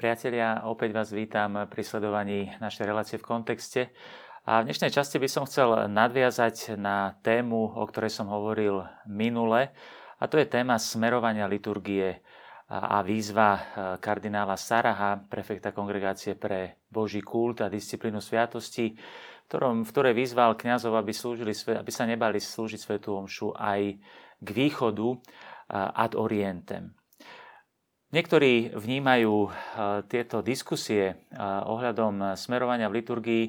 Priatelia, opäť vás vítam pri sledovaní našej relácie v kontexte. A v dnešnej časti by som chcel nadviazať na tému, o ktorej som hovoril minule, a to je téma smerovania liturgie a výzva kardinála Saraha, prefekta kongregácie pre Boží kult a disciplínu sviatosti, v ktorej vyzval kňazov, aby, slúžili, aby sa nebali slúžiť Svetú Omšu aj k východu ad orientem. Niektorí vnímajú eh, tieto diskusie eh, ohľadom smerovania v liturgii,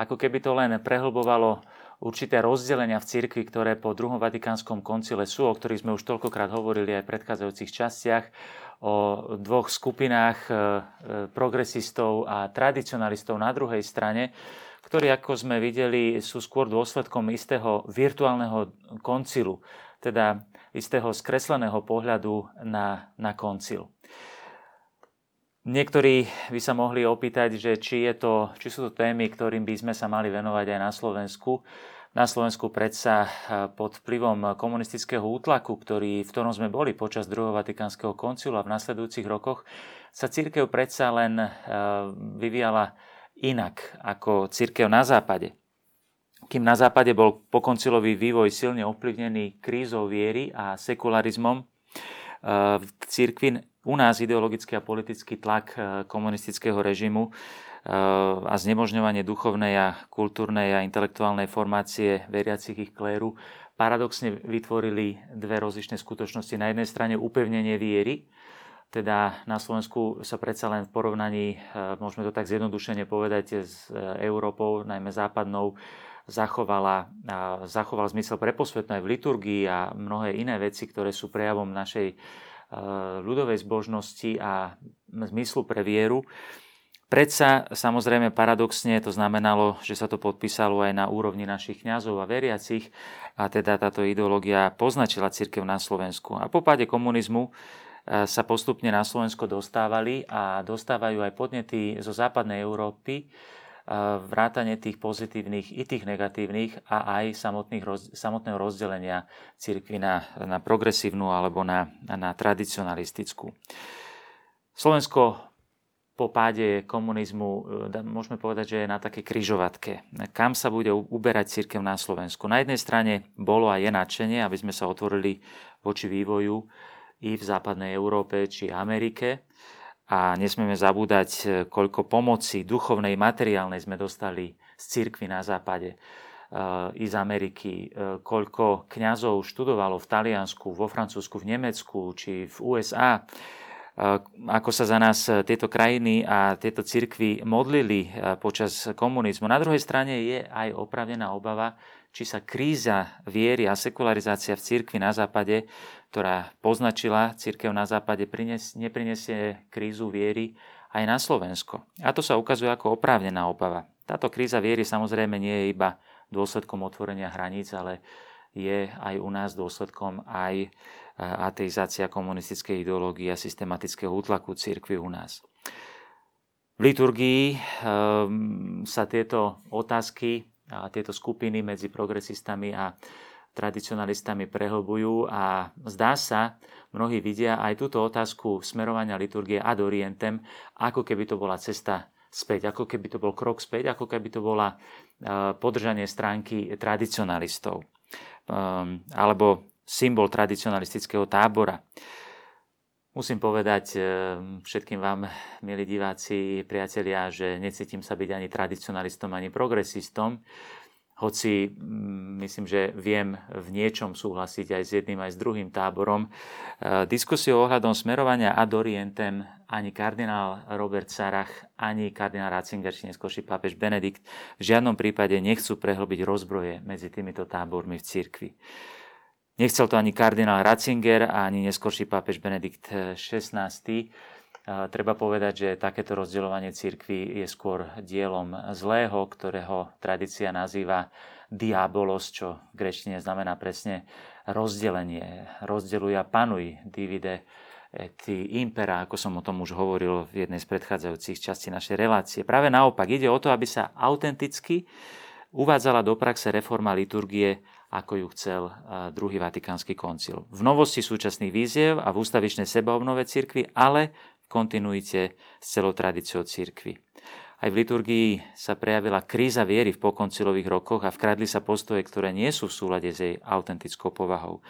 ako keby to len prehlbovalo určité rozdelenia v cirkvi, ktoré po druhom vatikánskom koncile sú, o ktorých sme už toľkokrát hovorili aj v predchádzajúcich častiach, o dvoch skupinách eh, progresistov a tradicionalistov na druhej strane, ktorí, ako sme videli, sú skôr dôsledkom istého virtuálneho koncilu, teda istého skresleného pohľadu na, na koncil. Niektorí by sa mohli opýtať, že či, je to, či sú to témy, ktorým by sme sa mali venovať aj na Slovensku. Na Slovensku predsa eh, pod vplyvom komunistického útlaku, ktorý, v ktorom sme boli počas druhého Vatikánskeho koncilu a v nasledujúcich rokoch, sa církev predsa len eh, vyvíjala inak ako církev na západe. Kým na západe bol pokoncilový vývoj silne ovplyvnený krízou viery a sekularizmom, eh, v církvi u nás ideologický a politický tlak eh, komunistického režimu eh, a znemožňovanie duchovnej a kultúrnej a intelektuálnej formácie veriacich ich kléru paradoxne vytvorili dve rozličné skutočnosti. Na jednej strane upevnenie viery, teda na Slovensku sa predsa len v porovnaní, eh, môžeme to tak zjednodušene povedať, s Európou, najmä západnou, zachovala, zachoval zmysel pre posvetné v liturgii a mnohé iné veci, ktoré sú prejavom našej ľudovej zbožnosti a zmyslu pre vieru. Predsa samozrejme paradoxne to znamenalo, že sa to podpísalo aj na úrovni našich kňazov a veriacich a teda táto ideológia poznačila církev na Slovensku. A po páde komunizmu eh, sa postupne na Slovensko dostávali a dostávajú aj podnety zo západnej Európy, vrátane tých pozitívnych i tých negatívnych a aj samotných, samotného rozdelenia cirkvi na, na progresívnu alebo na, na tradicionalistickú. Slovensko po páde komunizmu, e, môžeme povedať, že je na také kryžovatke. Kam sa bude uberať církev na Slovensku? Na jednej strane bolo a je nadšenie, aby sme sa otvorili voči vývoju i v západnej Európe či Amerike a nesmieme zabúdať, e, koľko pomoci duchovnej, materiálnej sme dostali z cirkvy na západe e, i z Ameriky, e, koľko kňazov študovalo v Taliansku, vo Francúzsku, v Nemecku či v USA, ako sa za nás tieto krajiny a tieto cirkvy modlili počas komunizmu. Na druhej strane je aj opravnená obava, či sa kríza viery a sekularizácia v cirkvi na západe ktorá poznačila církev na západe, prines, neprinesie krízu viery aj na Slovensko. A to sa ukazuje ako oprávnená obava. Táto kríza viery samozrejme nie je iba dôsledkom otvorenia hraníc, ale je aj u nás dôsledkom aj ateizácia komunistickej ideológie a systematického útlaku církvy u nás. V liturgii um, sa tieto otázky a tieto skupiny medzi progresistami a tradicionalistami prehlbujú a zdá sa, mnohí vidia aj túto otázku smerovania liturgie ad orientem, ako keby to bola cesta späť, ako keby to bol krok späť, ako keby to bola e, podržanie stránky tradicionalistov ehm, alebo symbol tradicionalistického tábora. Musím povedať e, všetkým vám, milí diváci, priatelia, že necítim sa byť ani tradicionalistom, ani progresistom hoci mm, myslím, že viem v niečom súhlasiť aj s jedným, aj s druhým táborom. E, diskusiu ohľadom smerovania ad orientem ani kardinál Robert Sarach, ani kardinál Ratzinger, či neskôrší pápež Benedikt v žiadnom prípade nechcú prehlbiť rozbroje medzi týmito tábormi v cirkvi. Nechcel to ani kardinál Ratzinger, ani neskôrší pápež Benedikt XVI Treba povedať, že takéto rozdeľovanie cirkvy je skôr dielom zlého, ktorého tradícia nazýva diabolos, čo v grečtine znamená presne rozdelenie. Rozdeluj a panuj, divide et impera, ako som o tom už hovoril v jednej z predchádzajúcich častí našej relácie. Práve naopak, ide o to, aby sa autenticky uvádzala do praxe reforma liturgie ako ju chcel druhý vatikánsky koncil. V novosti súčasných víziev a v ústavičnej sebaobnove cirkvi, ale v kontinuite s celou tradíciou církvy. Aj v liturgii sa prejavila kríza viery v pokoncilových rokoch a vkradli sa postoje, ktoré nie sú v súlade s jej autentickou povahou.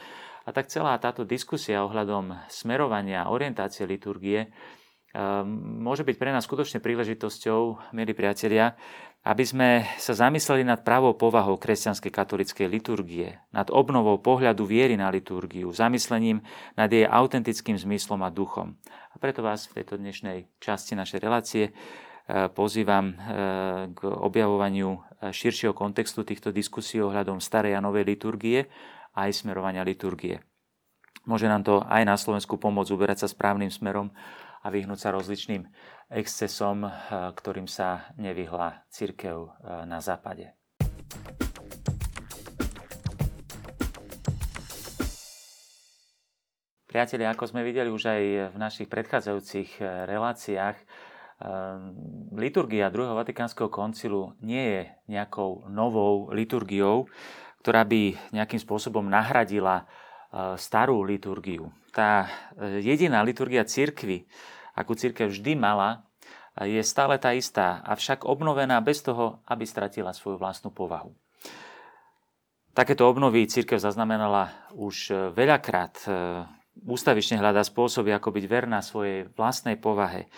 A tak celá táto diskusia ohľadom smerovania a orientácie liturgie môže byť pre nás skutočne príležitosťou, milí priatelia, aby sme sa zamysleli nad pravou povahou kresťanskej katolickej liturgie, nad obnovou pohľadu viery na liturgiu, zamyslením nad jej autentickým zmyslom a duchom. A preto vás v tejto dnešnej časti našej relácie Eh, pozývam eh, k objavovaniu eh, širšieho kontextu týchto diskusí ohľadom starej a novej liturgie a aj smerovania liturgie. Môže nám to aj na Slovensku pomôcť uberať sa správnym smerom a vyhnúť sa rozličným excesom, ktorým sa nevyhla církev na západe. Priatelia, ako sme videli už aj v našich predchádzajúcich reláciách, Ehm, liturgia druhého Vatikánskeho koncilu nie je nejakou novou liturgiou, ktorá by nejakým spôsobom nahradila starú liturgiu. Tá jediná liturgia církvy, akú církev vždy mala, je stále tá istá, avšak obnovená bez toho, aby stratila svoju vlastnú povahu. Takéto obnovy církev zaznamenala už veľakrát. E, ústavične hľadá spôsoby, ako byť verná svojej vlastnej povahe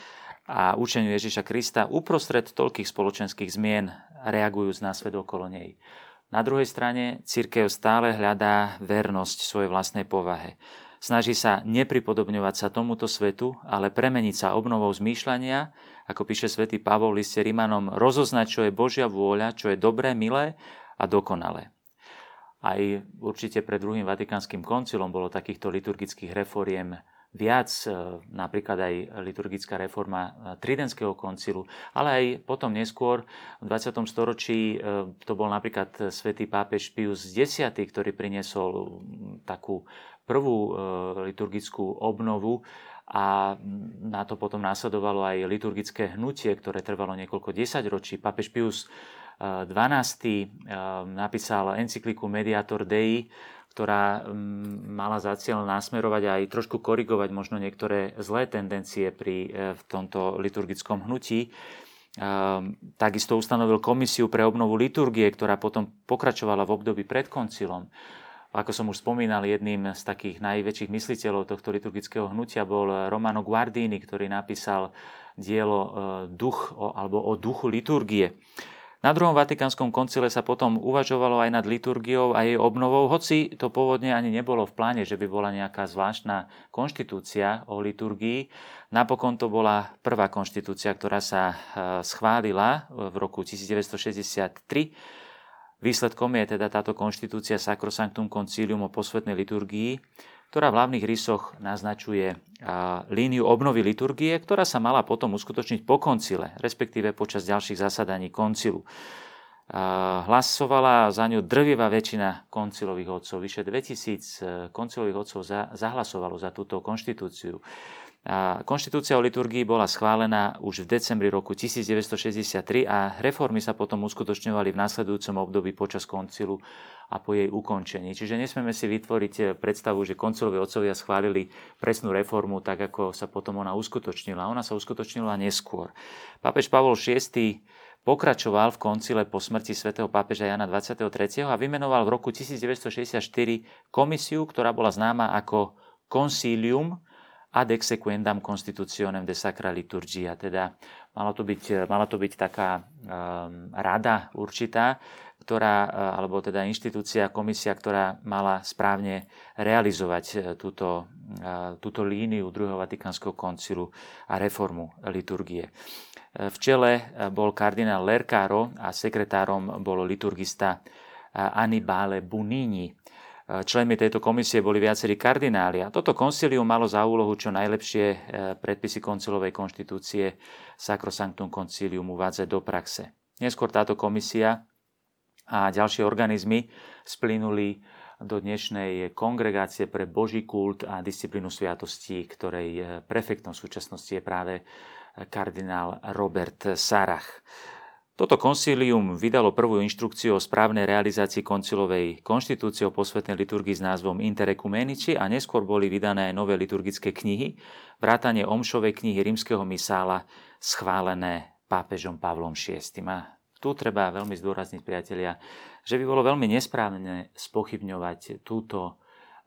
a učeniu Ježiša Krista uprostred toľkých spoločenských zmien, reagujúc na svet okolo nej. Na druhej strane církev stále hľadá vernosť svojej vlastnej povahe. Snaží sa nepripodobňovať sa tomuto svetu, ale premeniť sa obnovou zmýšľania, ako píše svätý Pavol v liste Rimanom, rozoznať, čo je Božia vôľa, čo je dobré, milé a dokonalé. Aj určite pred druhým vatikánskym koncilom bolo takýchto liturgických reforiem viac, e, napríklad aj liturgická reforma e, Tridentského koncilu, ale aj potom neskôr v 20. storočí e, to bol napríklad svätý pápež Pius X, ktorý priniesol takú prvú liturgickú obnovu a na to potom následovalo aj liturgické hnutie, ktoré trvalo niekoľko desaťročí. Pápež Pius XII napísal encykliku Mediator Dei, ktorá mm, mala za cieľ nasmerovať aj trošku korigovať možno niektoré zlé tendencie pri, e, v tomto liturgickom hnutí. Ehm, takisto ustanovil komisiu pre obnovu liturgie, ktorá potom pokračovala v období pred koncilom. Ako som už spomínal, jedným z takých najväčších mysliteľov tohto liturgického hnutia bol Romano Guardini, ktorý napísal dielo e, Duch alebo o duchu liturgie. Na druhom Vatikánskom koncile sa potom uvažovalo aj nad liturgiou a jej obnovou, hoci to pôvodne ani nebolo v pláne, že by bola nejaká zvláštna konštitúcia o liturgii. Napokon to bola prvá konštitúcia, ktorá sa e, schválila v roku 1963. Výsledkom je teda táto konštitúcia Sacrosanctum Concilium o posvetnej liturgii, ktorá v hlavných rysoch naznačuje líniu obnovy liturgie, ktorá sa mala potom uskutočniť po koncile, respektíve počas ďalších zasadaní koncilu. Hlasovala za ňu drvivá väčšina koncilových odcov. Vyše 2000 e, koncilových odcov zahlasovalo za túto konštitúciu. Konštitúcia o liturgii bola schválená už v decembri roku 1963 a reformy sa potom uskutočňovali v následujúcom období počas koncilu a po jej ukončení. Čiže nesmieme si vytvoriť eh, predstavu, že koncilové otcovia schválili presnú reformu tak, ako sa potom ona uskutočnila. Ona sa uskutočnila neskôr. Pápež Pavol VI pokračoval v koncile po smrti svätého pápeža Jana 23. a vymenoval v roku 1964 komisiu, ktorá bola známa ako Concilium ad exequendam constitutionem de sacra liturgia. Teda malo to byť, mala to byť taká um, rada určitá, ktorá, uh, alebo teda inštitúcia, komisia, ktorá mala správne realizovať uh, túto, uh, túto líniu druhého Vatikánskeho koncilu a reformu liturgie. V čele bol kardinál Lercaro a sekretárom bol liturgista Annibale Bunini. Členmi tejto komisie boli viacerí kardináli a toto koncilium malo za úlohu čo najlepšie e, predpisy koncilovej konštitúcie Sacrosanctum Concilium uvádzať do praxe. Neskôr táto komisia a ďalšie organizmy splynuli do dnešnej kongregácie pre Boží kult a disciplínu sviatostí, ktorej e, prefektom v súčasnosti je práve kardinál Robert Sarach. Toto koncílium vydalo prvú inštrukciu o správnej realizácii koncilovej konštitúcie o posvetnej liturgii s názvom Interecumenici a neskôr boli vydané aj nové liturgické knihy, vrátanie Omšovej knihy rímskeho misála schválené pápežom Pavlom VI. A tu treba veľmi zdôrazniť, priatelia, že by bolo veľmi nesprávne spochybňovať túto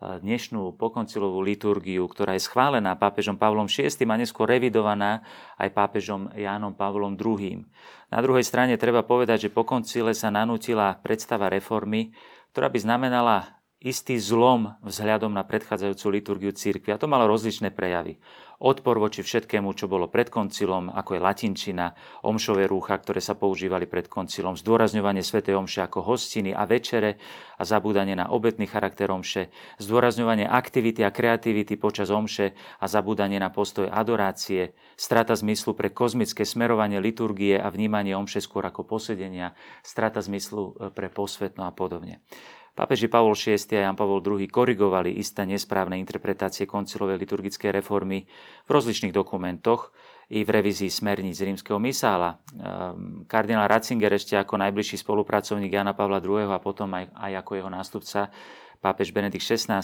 dnešnú pokoncilovú liturgiu, ktorá je schválená pápežom Pavlom VI a neskôr revidovaná aj pápežom Jánom Pavlom II. Na druhej strane treba povedať, že po koncile sa nanútila predstava reformy, ktorá by znamenala istý zlom vzhľadom na predchádzajúcu liturgiu církvy. A to malo rozličné prejavy. Odpor voči všetkému, čo bolo pred koncilom, ako je latinčina, omšové rúcha, ktoré sa používali pred koncilom, zdôrazňovanie svätej omše ako hostiny a večere a zabúdanie na obetný charakter omše, zdôrazňovanie aktivity a kreativity počas omše a zabúdanie na postoj adorácie, strata zmyslu pre kozmické smerovanie liturgie a vnímanie omše skôr ako posedenia, strata zmyslu e, pre posvetno a podobne. Pápeži Pavol VI a Jan Pavol II korigovali isté nesprávne interpretácie koncilovej liturgickej reformy v rozličných dokumentoch i v revízii smerníc rímskeho misála. Ehm, kardinál Ratzinger ešte ako najbližší spolupracovník Jana Pavla II a potom aj, aj ako jeho nástupca pápež Benedikt XVI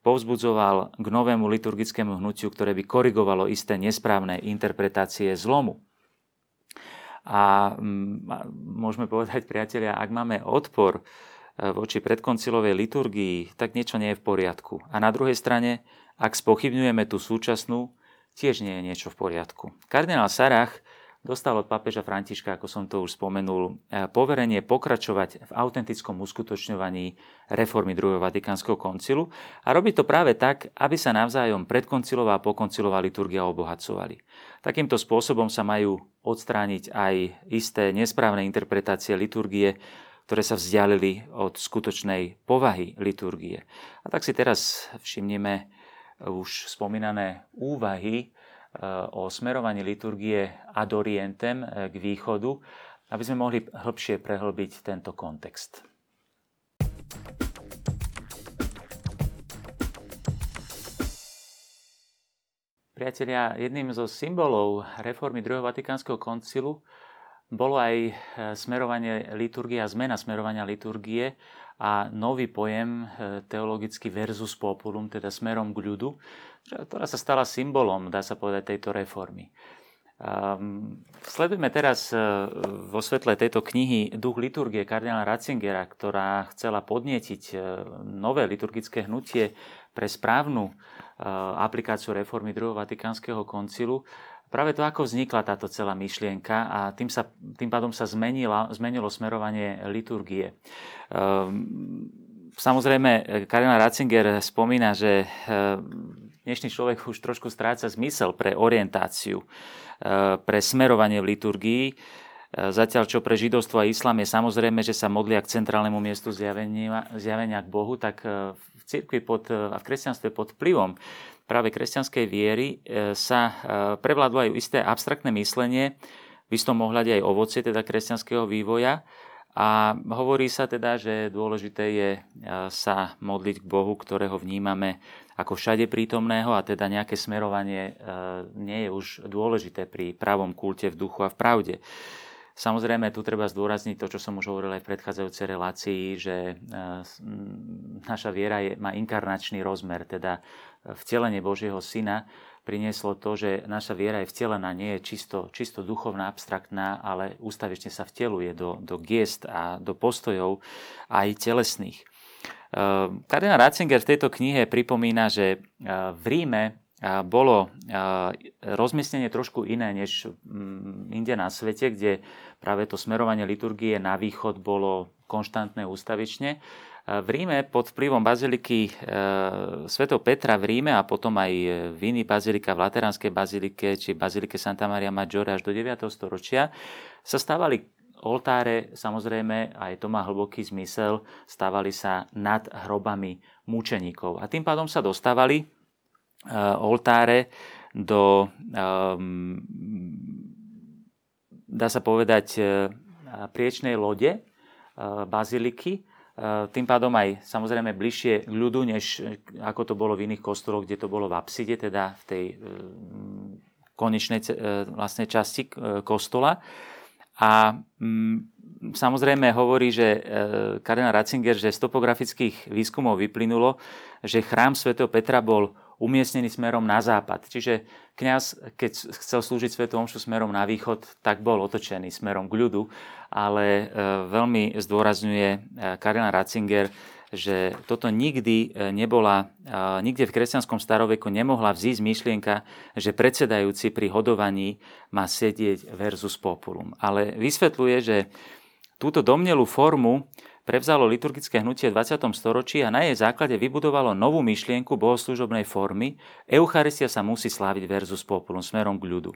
povzbudzoval k novému liturgickému hnutiu, ktoré by korigovalo isté nesprávne interpretácie zlomu. A mm, môžeme povedať, priatelia, ak máme odpor voči predkoncilovej liturgii, tak niečo nie je v poriadku. A na druhej strane, ak spochybňujeme tú súčasnú, tiež nie je niečo v poriadku. Kardinál Sarach dostal od pápeža Františka, ako som to už spomenul, e, poverenie pokračovať v autentickom uskutočňovaní reformy druhého Vatikánskeho koncilu a robí to práve tak, aby sa navzájom predkoncilová a pokoncilová liturgia obohacovali. Takýmto spôsobom sa majú odstrániť aj isté nesprávne interpretácie liturgie, ktoré sa vzdialili od skutočnej povahy liturgie. A tak si teraz všimneme už spomínané úvahy e, o smerovaní liturgie ad orientem e, k východu, aby sme mohli hĺbšie prehlbiť tento kontext. Priatelia, jedným zo symbolov reformy druhého Vatikánskeho koncilu bolo aj e, smerovanie liturgie a zmena smerovania liturgie a nový pojem e, teologický versus populum, teda smerom k ľudu, ktorá sa stala symbolom, dá sa povedať, tejto reformy. Um, sledujeme teraz uh, vo svetle tejto knihy Duch liturgie kardinála Ratzingera, ktorá chcela podnietiť nové liturgické hnutie pre správnu uh, aplikáciu reformy druhého Vatikánskeho koncilu práve to, ako vznikla táto celá myšlienka a tým, sa, tým pádom sa zmenila, zmenilo smerovanie liturgie. Ehm, samozrejme, Karina Ratzinger spomína, že ehm, dnešný človek už trošku stráca zmysel pre orientáciu, ehm, pre smerovanie v liturgii, Zatiaľ, čo pre židovstvo a islám je samozrejme, že sa modlia k centrálnemu miestu zjavenia, zjavenia k Bohu, tak v cirkvi pod, a v kresťanstve pod vplyvom práve kresťanskej viery e, sa e, prevládlo aj isté abstraktné myslenie, v istom ohľade aj ovocie teda kresťanského vývoja. A hovorí sa teda, že dôležité je e, sa modliť k Bohu, ktorého vnímame ako všade prítomného a teda nejaké smerovanie nie je už dôležité pri pravom kulte v duchu a v pravde. Samozrejme, tu treba zdôrazniť to, čo som už hovoril aj v predchádzajúcej relácii, že naša viera je, má inkarnačný rozmer, teda vtelenie Božieho Syna prinieslo to, že naša viera je vtelená, nie je čisto, čisto duchovná, abstraktná, ale ústavične sa vteluje do, do gest a do postojov aj telesných. Ehm, Kardinál Ratzinger v tejto knihe pripomína, že v Ríme bolo rozmiestnenie trošku iné než inde na svete, kde práve to smerovanie liturgie na východ bolo konštantné ústavične v Ríme pod vplyvom baziliky e, Sv. Petra v Ríme a potom aj v iných bazilika, v Lateránskej bazilike či bazilike Santa Maria Maggiore až do 9. storočia sa stávali oltáre, samozrejme, aj to má hlboký zmysel, stávali sa nad hrobami mučeníkov. A tým pádom sa dostávali e, oltáre do, um, dá sa povedať, priečnej lode baziliky, Eh, tým pádom aj samozrejme bližšie k ľudu, než ako to bolo v iných kostoloch, kde to bolo v apside, teda v tej konečnej vlastne časti kostola. A mm, samozrejme hovorí, že e, kardinál Ratzinger, že z topografických výskumov vyplynulo, že chrám svätého Petra bol umiestnený smerom na západ. Čiže kňaz, keď chcel slúžiť svetu omšu smerom na východ, tak bol otočený smerom k ľudu, ale e, veľmi zdôrazňuje e, kardinál Ratzinger, že toto nikdy e, nebola, nikde v kresťanskom staroveku nemohla vzísť myšlienka, že predsedajúci pri hodovaní má sedieť versus populum. Ale vysvetľuje, že túto domnelú formu prevzalo liturgické hnutie v 20. storočí a na jej základe vybudovalo novú myšlienku bohoslužobnej formy. Eucharistia sa musí sláviť versus populum smerom k ľudu.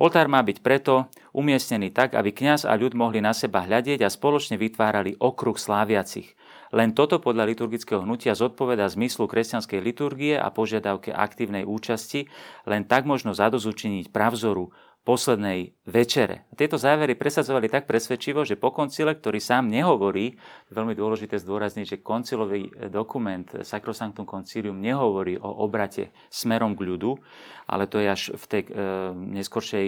Oltár má byť preto umiestnený tak, aby kňaz a ľud mohli na seba hľadieť a spoločne vytvárali okruh sláviacich. Len toto podľa liturgického hnutia zodpoveda zmyslu kresťanskej liturgie a požiadavke aktívnej účasti, len tak možno zadozučiniť pravzoru poslednej večere. Tieto závery presadzovali tak presvedčivo, že po koncile, ktorý sám nehovorí, veľmi dôležité zdôrazniť, že koncilový dokument Sacrosanctum Concilium nehovorí o obrate smerom k ľudu, ale to je až v tej e, neskoršej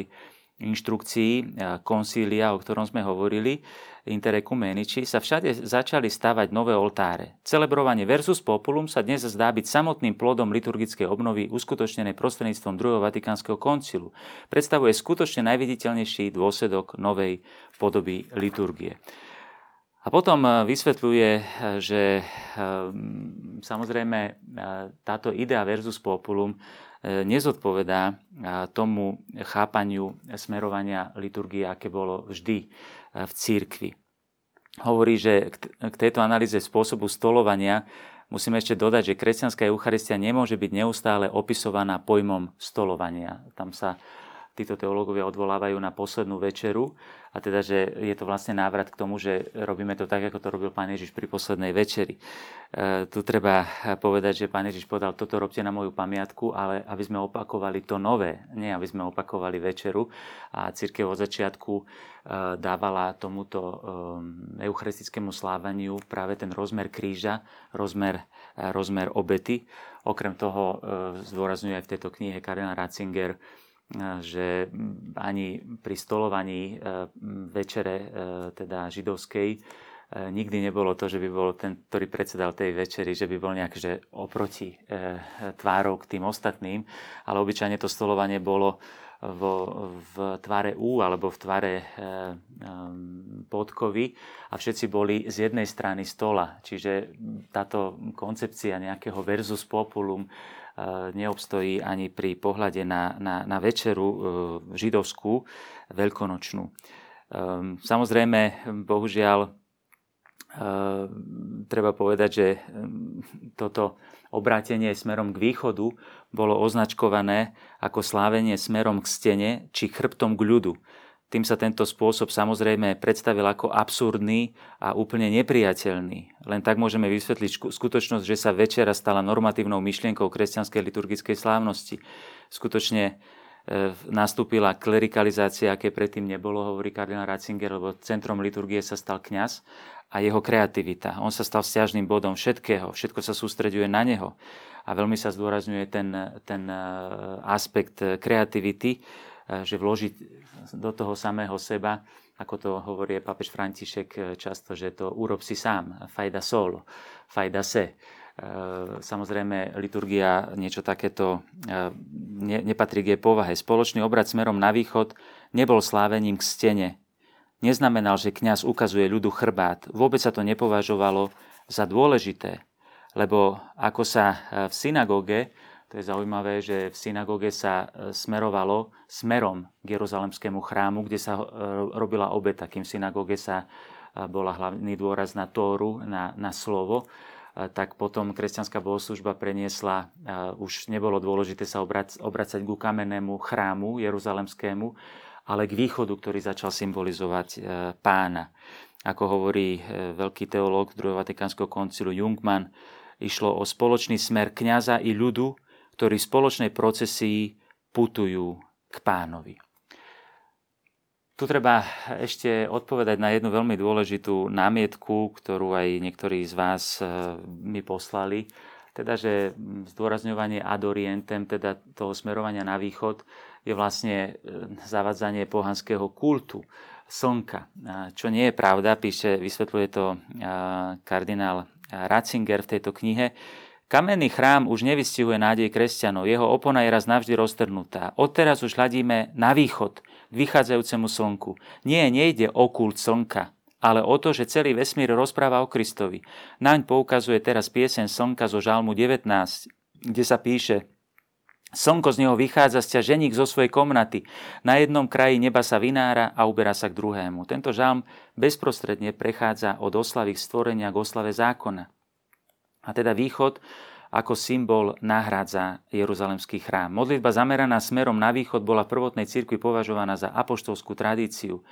inštrukcií e, koncília, o ktorom sme hovorili, Interecumenici, sa všade začali stavať nové oltáre. Celebrovanie versus populum sa dnes zdá byť samotným plodom liturgickej obnovy uskutočnenej prostredníctvom druhého Vatikánskeho koncilu. Predstavuje skutočne najviditeľnejší dôsledok novej podoby liturgie. A potom e, vysvetľuje, e, že samozrejme táto idea versus populum nezodpovedá tomu chápaniu smerovania liturgie, aké bolo vždy v církvi. Hovorí, že k tejto analýze spôsobu stolovania musíme ešte dodať, že kresťanská Eucharistia nemôže byť neustále opisovaná pojmom stolovania. Tam sa títo teológovia odvolávajú na poslednú večeru a teda, že je to vlastne návrat k tomu, že robíme to tak, ako to robil Pán Ježiš pri poslednej večeri. E, tu treba povedať, že Pán Ježiš povedal, toto robte na moju pamiatku, ale aby sme opakovali to nové, nie aby sme opakovali večeru. A církev od začiatku e, dávala tomuto e, eucharistickému slávaniu práve ten rozmer kríža, rozmer, e, rozmer obety. Okrem toho e, zdôrazňuje aj v tejto knihe Kardinál Ratzinger, že ani pri stolovaní e, večere e, teda židovskej nikdy nebolo to, že by bol ten, ktorý predsedal tej večeri, že by bol nejak že oproti tvárou k tým ostatným, ale obyčajne to stolovanie bolo vo, v tvare U alebo v tvare e, e, podkovy a všetci boli z jednej strany stola. Čiže táto koncepcia nejakého versus populum neobstojí ani pri pohľade na, na, na večeru e, židovskú, veľkonočnú. Samozrejme, bohužiaľ, e, treba povedať, že toto obrátenie smerom k východu bolo označkované ako slávenie smerom k stene či chrbtom k ľudu. Tým sa tento spôsob samozrejme predstavil ako absurdný a úplne nepriateľný. Len tak môžeme vysvetliť skutočnosť, že sa večera stala normatívnou myšlienkou kresťanskej liturgickej slávnosti. Skutočne nastúpila klerikalizácia, aké predtým nebolo, hovorí kardinál Ratzinger, lebo centrom liturgie sa stal kňaz a jeho kreativita. On sa stal vzťažným bodom všetkého, všetko sa sústreďuje na neho. A veľmi sa zdôrazňuje ten, ten e, aspekt kreativity, e, že vložiť do toho samého seba, ako to hovorí papež František často, že to urob si sám, fajda solo, fajda se. Eh, samozrejme, liturgia niečo takéto eh, nepatrí k jej povahe. Spoločný obrad smerom na východ nebol slávením k stene. Neznamenal, že kňaz ukazuje ľudu chrbát. Vôbec sa to nepovažovalo za dôležité, lebo ako sa v synagóge to je zaujímavé, že v synagóge sa e, smerovalo smerom k Jeruzalemskému chrámu, kde sa e, robila obeta, kým v synagóge sa e, bola hlavný dôraz na Tóru, na, na slovo, tak potom kresťanská bohoslužba preniesla, už nebolo dôležité sa obracať ku kamennému chrámu Jeruzalemskému, ale k východu, ktorý začal symbolizovať pána. Ako hovorí veľký teológ druhého Vatikánskeho koncilu Jungmann, išlo o spoločný smer kňaza i ľudu ktorí v spoločnej procesii putujú k pánovi. Tu treba ešte odpovedať na jednu veľmi dôležitú námietku, ktorú aj niektorí z vás e, mi poslali. Teda, že zdôrazňovanie ad orientem, teda toho smerovania na východ, je vlastne e, zavadzanie pohanského kultu. slnka. Čo nie je pravda, píše, vysvetľuje to kardinál Ratzinger v tejto knihe. Kamenný chrám už nevystihuje nádej kresťanov, jeho opona je raz navždy roztrhnutá. Odteraz už hľadíme na východ, k vychádzajúcemu slnku. Nie, nejde o kult slnka, ale o to, že celý vesmír rozpráva o Kristovi. Naň poukazuje teraz piesen slnka zo žalmu 19, kde sa píše Slnko z neho vychádza sťaženík zo svojej komnaty. Na jednom kraji neba sa vynára a uberá sa k druhému. Tento žalm bezprostredne prechádza od oslavy stvorenia k oslave zákona. A teda východ ako symbol nahrádza Jeruzalemský chrám. Modlitba zameraná smerom na východ bola v prvotnej cirkvi považovaná za apoštolskú tradíciu.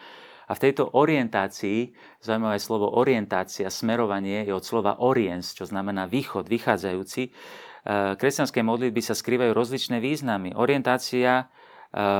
A v tejto orientácii, zaujímavé slovo orientácia, smerovanie je od slova oriens, čo znamená východ, vychádzajúci, Eh, kresťanskej modlitby sa skrývajú rozličné významy. Orientácia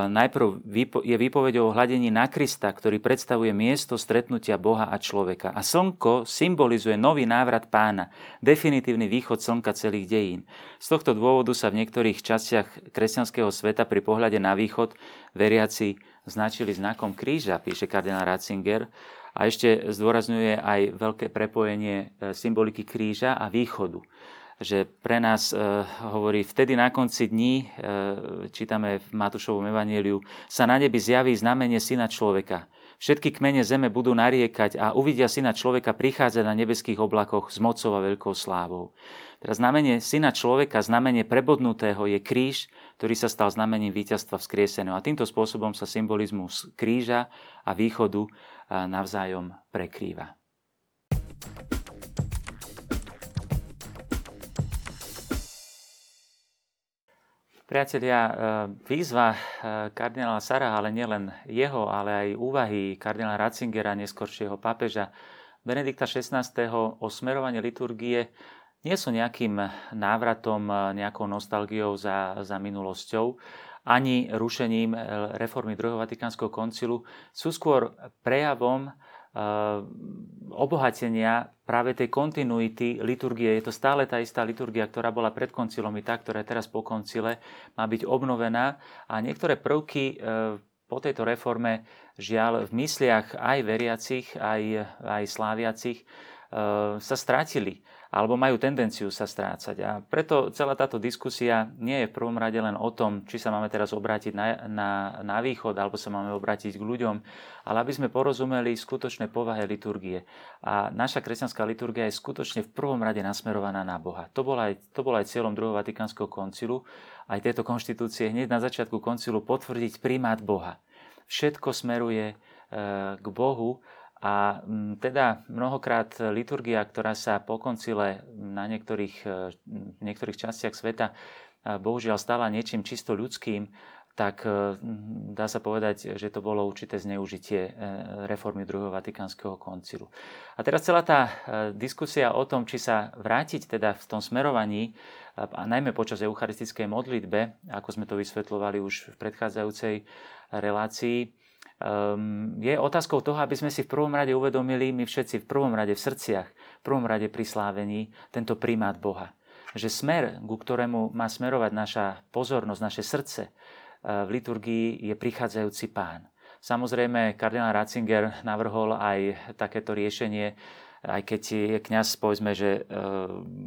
najprv je výpovedou o hľadení na Krista, ktorý predstavuje miesto stretnutia Boha a človeka. A slnko symbolizuje nový návrat pána, definitívny východ slnka celých dejín. Z tohto dôvodu sa v niektorých častiach kresťanského sveta pri pohľade na východ veriaci značili znakom kríža, píše kardinál Ratzinger, a ešte zdôrazňuje aj veľké prepojenie eh, symboliky kríža a východu že pre nás e, hovorí, vtedy na konci dní, e, čítame v Matúšovom evaníliu, sa na nebi zjaví znamenie syna človeka. Všetky kmene zeme budú nariekať a uvidia syna človeka prichádzať na nebeských oblakoch s mocou a veľkou slávou. Teraz znamenie syna človeka, znamenie prebodnutého je kríž, ktorý sa stal znamením víťazstva vzkrieseného. A týmto spôsobom sa symbolizmus kríža a východu e, navzájom prekrýva. Priatelia, e, výzva e, kardinála Sara, ale nielen jeho, ale aj úvahy kardinála Ratzingera, neskôršieho pápeža Benedikta XVI. o smerovanie liturgie nie sú nejakým návratom, e, nejakou nostalgiou za, za minulosťou, ani rušením reformy druhého Vatikánskeho koncilu, sú skôr prejavom obohatenia práve tej kontinuity liturgie. Je to stále tá istá liturgia, ktorá bola pred koncilom i tá, ktorá teraz po koncile, má byť obnovená a niektoré prvky e, po tejto reforme žiaľ v mysliach aj veriacich, aj, aj sláviacich e, sa strátili alebo majú tendenciu sa strácať. A preto celá táto diskusia nie je v prvom rade len o tom, či sa máme teraz obrátiť na, na, na východ, alebo sa máme obrátiť k ľuďom, ale aby sme porozumeli skutočnej povahe liturgie. A naša kresťanská liturgia je skutočne v prvom rade nasmerovaná na Boha. To bol aj, to bol aj cieľom druhého Vatikánskeho koncilu, aj tejto konštitúcie hneď na začiatku koncilu potvrdiť primát Boha. Všetko smeruje e, k Bohu a mm, teda mnohokrát liturgia, ktorá sa po koncile na niektorých, e, niektorých častiach sveta e, bohužiaľ stala niečím čisto ľudským, tak e, dá sa povedať, že to bolo určité zneužitie reformy druhého Vatikánskeho koncilu. A teraz celá tá diskusia o tom, či sa vrátiť teda v tom smerovaní, a najmä počas eucharistickej modlitbe, ako sme to vysvetľovali už v predchádzajúcej relácii, um, je otázkou toho, aby sme si v prvom rade uvedomili, my všetci v prvom rade v srdciach, v prvom rade pri slávení, tento primát Boha. Že smer, ku ktorému má smerovať naša pozornosť, naše srdce uh, v liturgii je prichádzajúci pán. Samozrejme, kardinál Ratzinger navrhol aj takéto riešenie aj keď je kňaz, povedzme, že eh,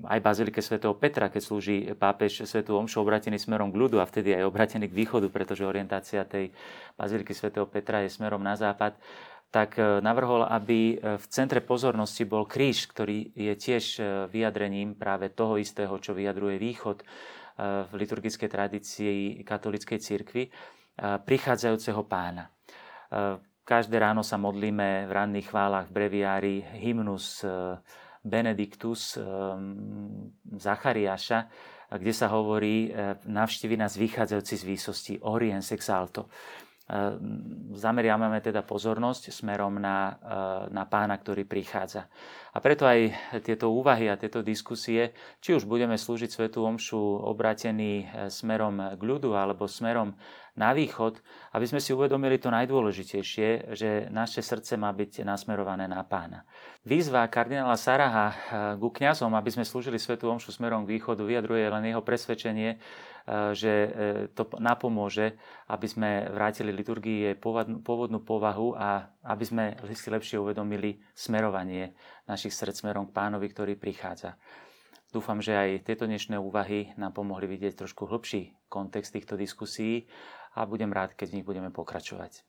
aj bazilike svätého Petra, keď slúži pápež svätú omšu obratený smerom k ľudu a vtedy aj obratený k východu, pretože orientácia tej baziliky svätého Petra je smerom na západ, tak eh, navrhol, aby eh, v centre pozornosti bol kríž, ktorý je tiež vyjadrením práve toho istého, čo vyjadruje východ v liturgickej tradícii katolíckej cirkvi, prichádzajúceho pána. Každé ráno sa modlíme v ranných chválach v breviári hymnus eh, Benedictus eh, Zachariáša, kde sa hovorí eh, navštívi nás vychádzajúci z výsosti Oriens exalto. Zameriavame teda pozornosť smerom na, na pána, ktorý prichádza. A preto aj tieto úvahy a tieto diskusie, či už budeme slúžiť Svetu Omšu obrátený smerom k ľudu alebo smerom na východ, aby sme si uvedomili to najdôležitejšie, že naše srdce má byť nasmerované na pána. Výzva kardinála Saraha eh, ku kňazom, aby sme slúžili svetu omšu smerom k východu, vyjadruje len jeho presvedčenie, že to napomôže, aby sme vrátili liturgii jej pôvodnú povahu a aby sme si lepšie uvedomili smerovanie našich srdc smerom k pánovi, ktorý prichádza. Dúfam, že aj tieto dnešné úvahy nám pomohli vidieť trošku hlbší kontext týchto diskusí a budem rád, keď v nich budeme pokračovať.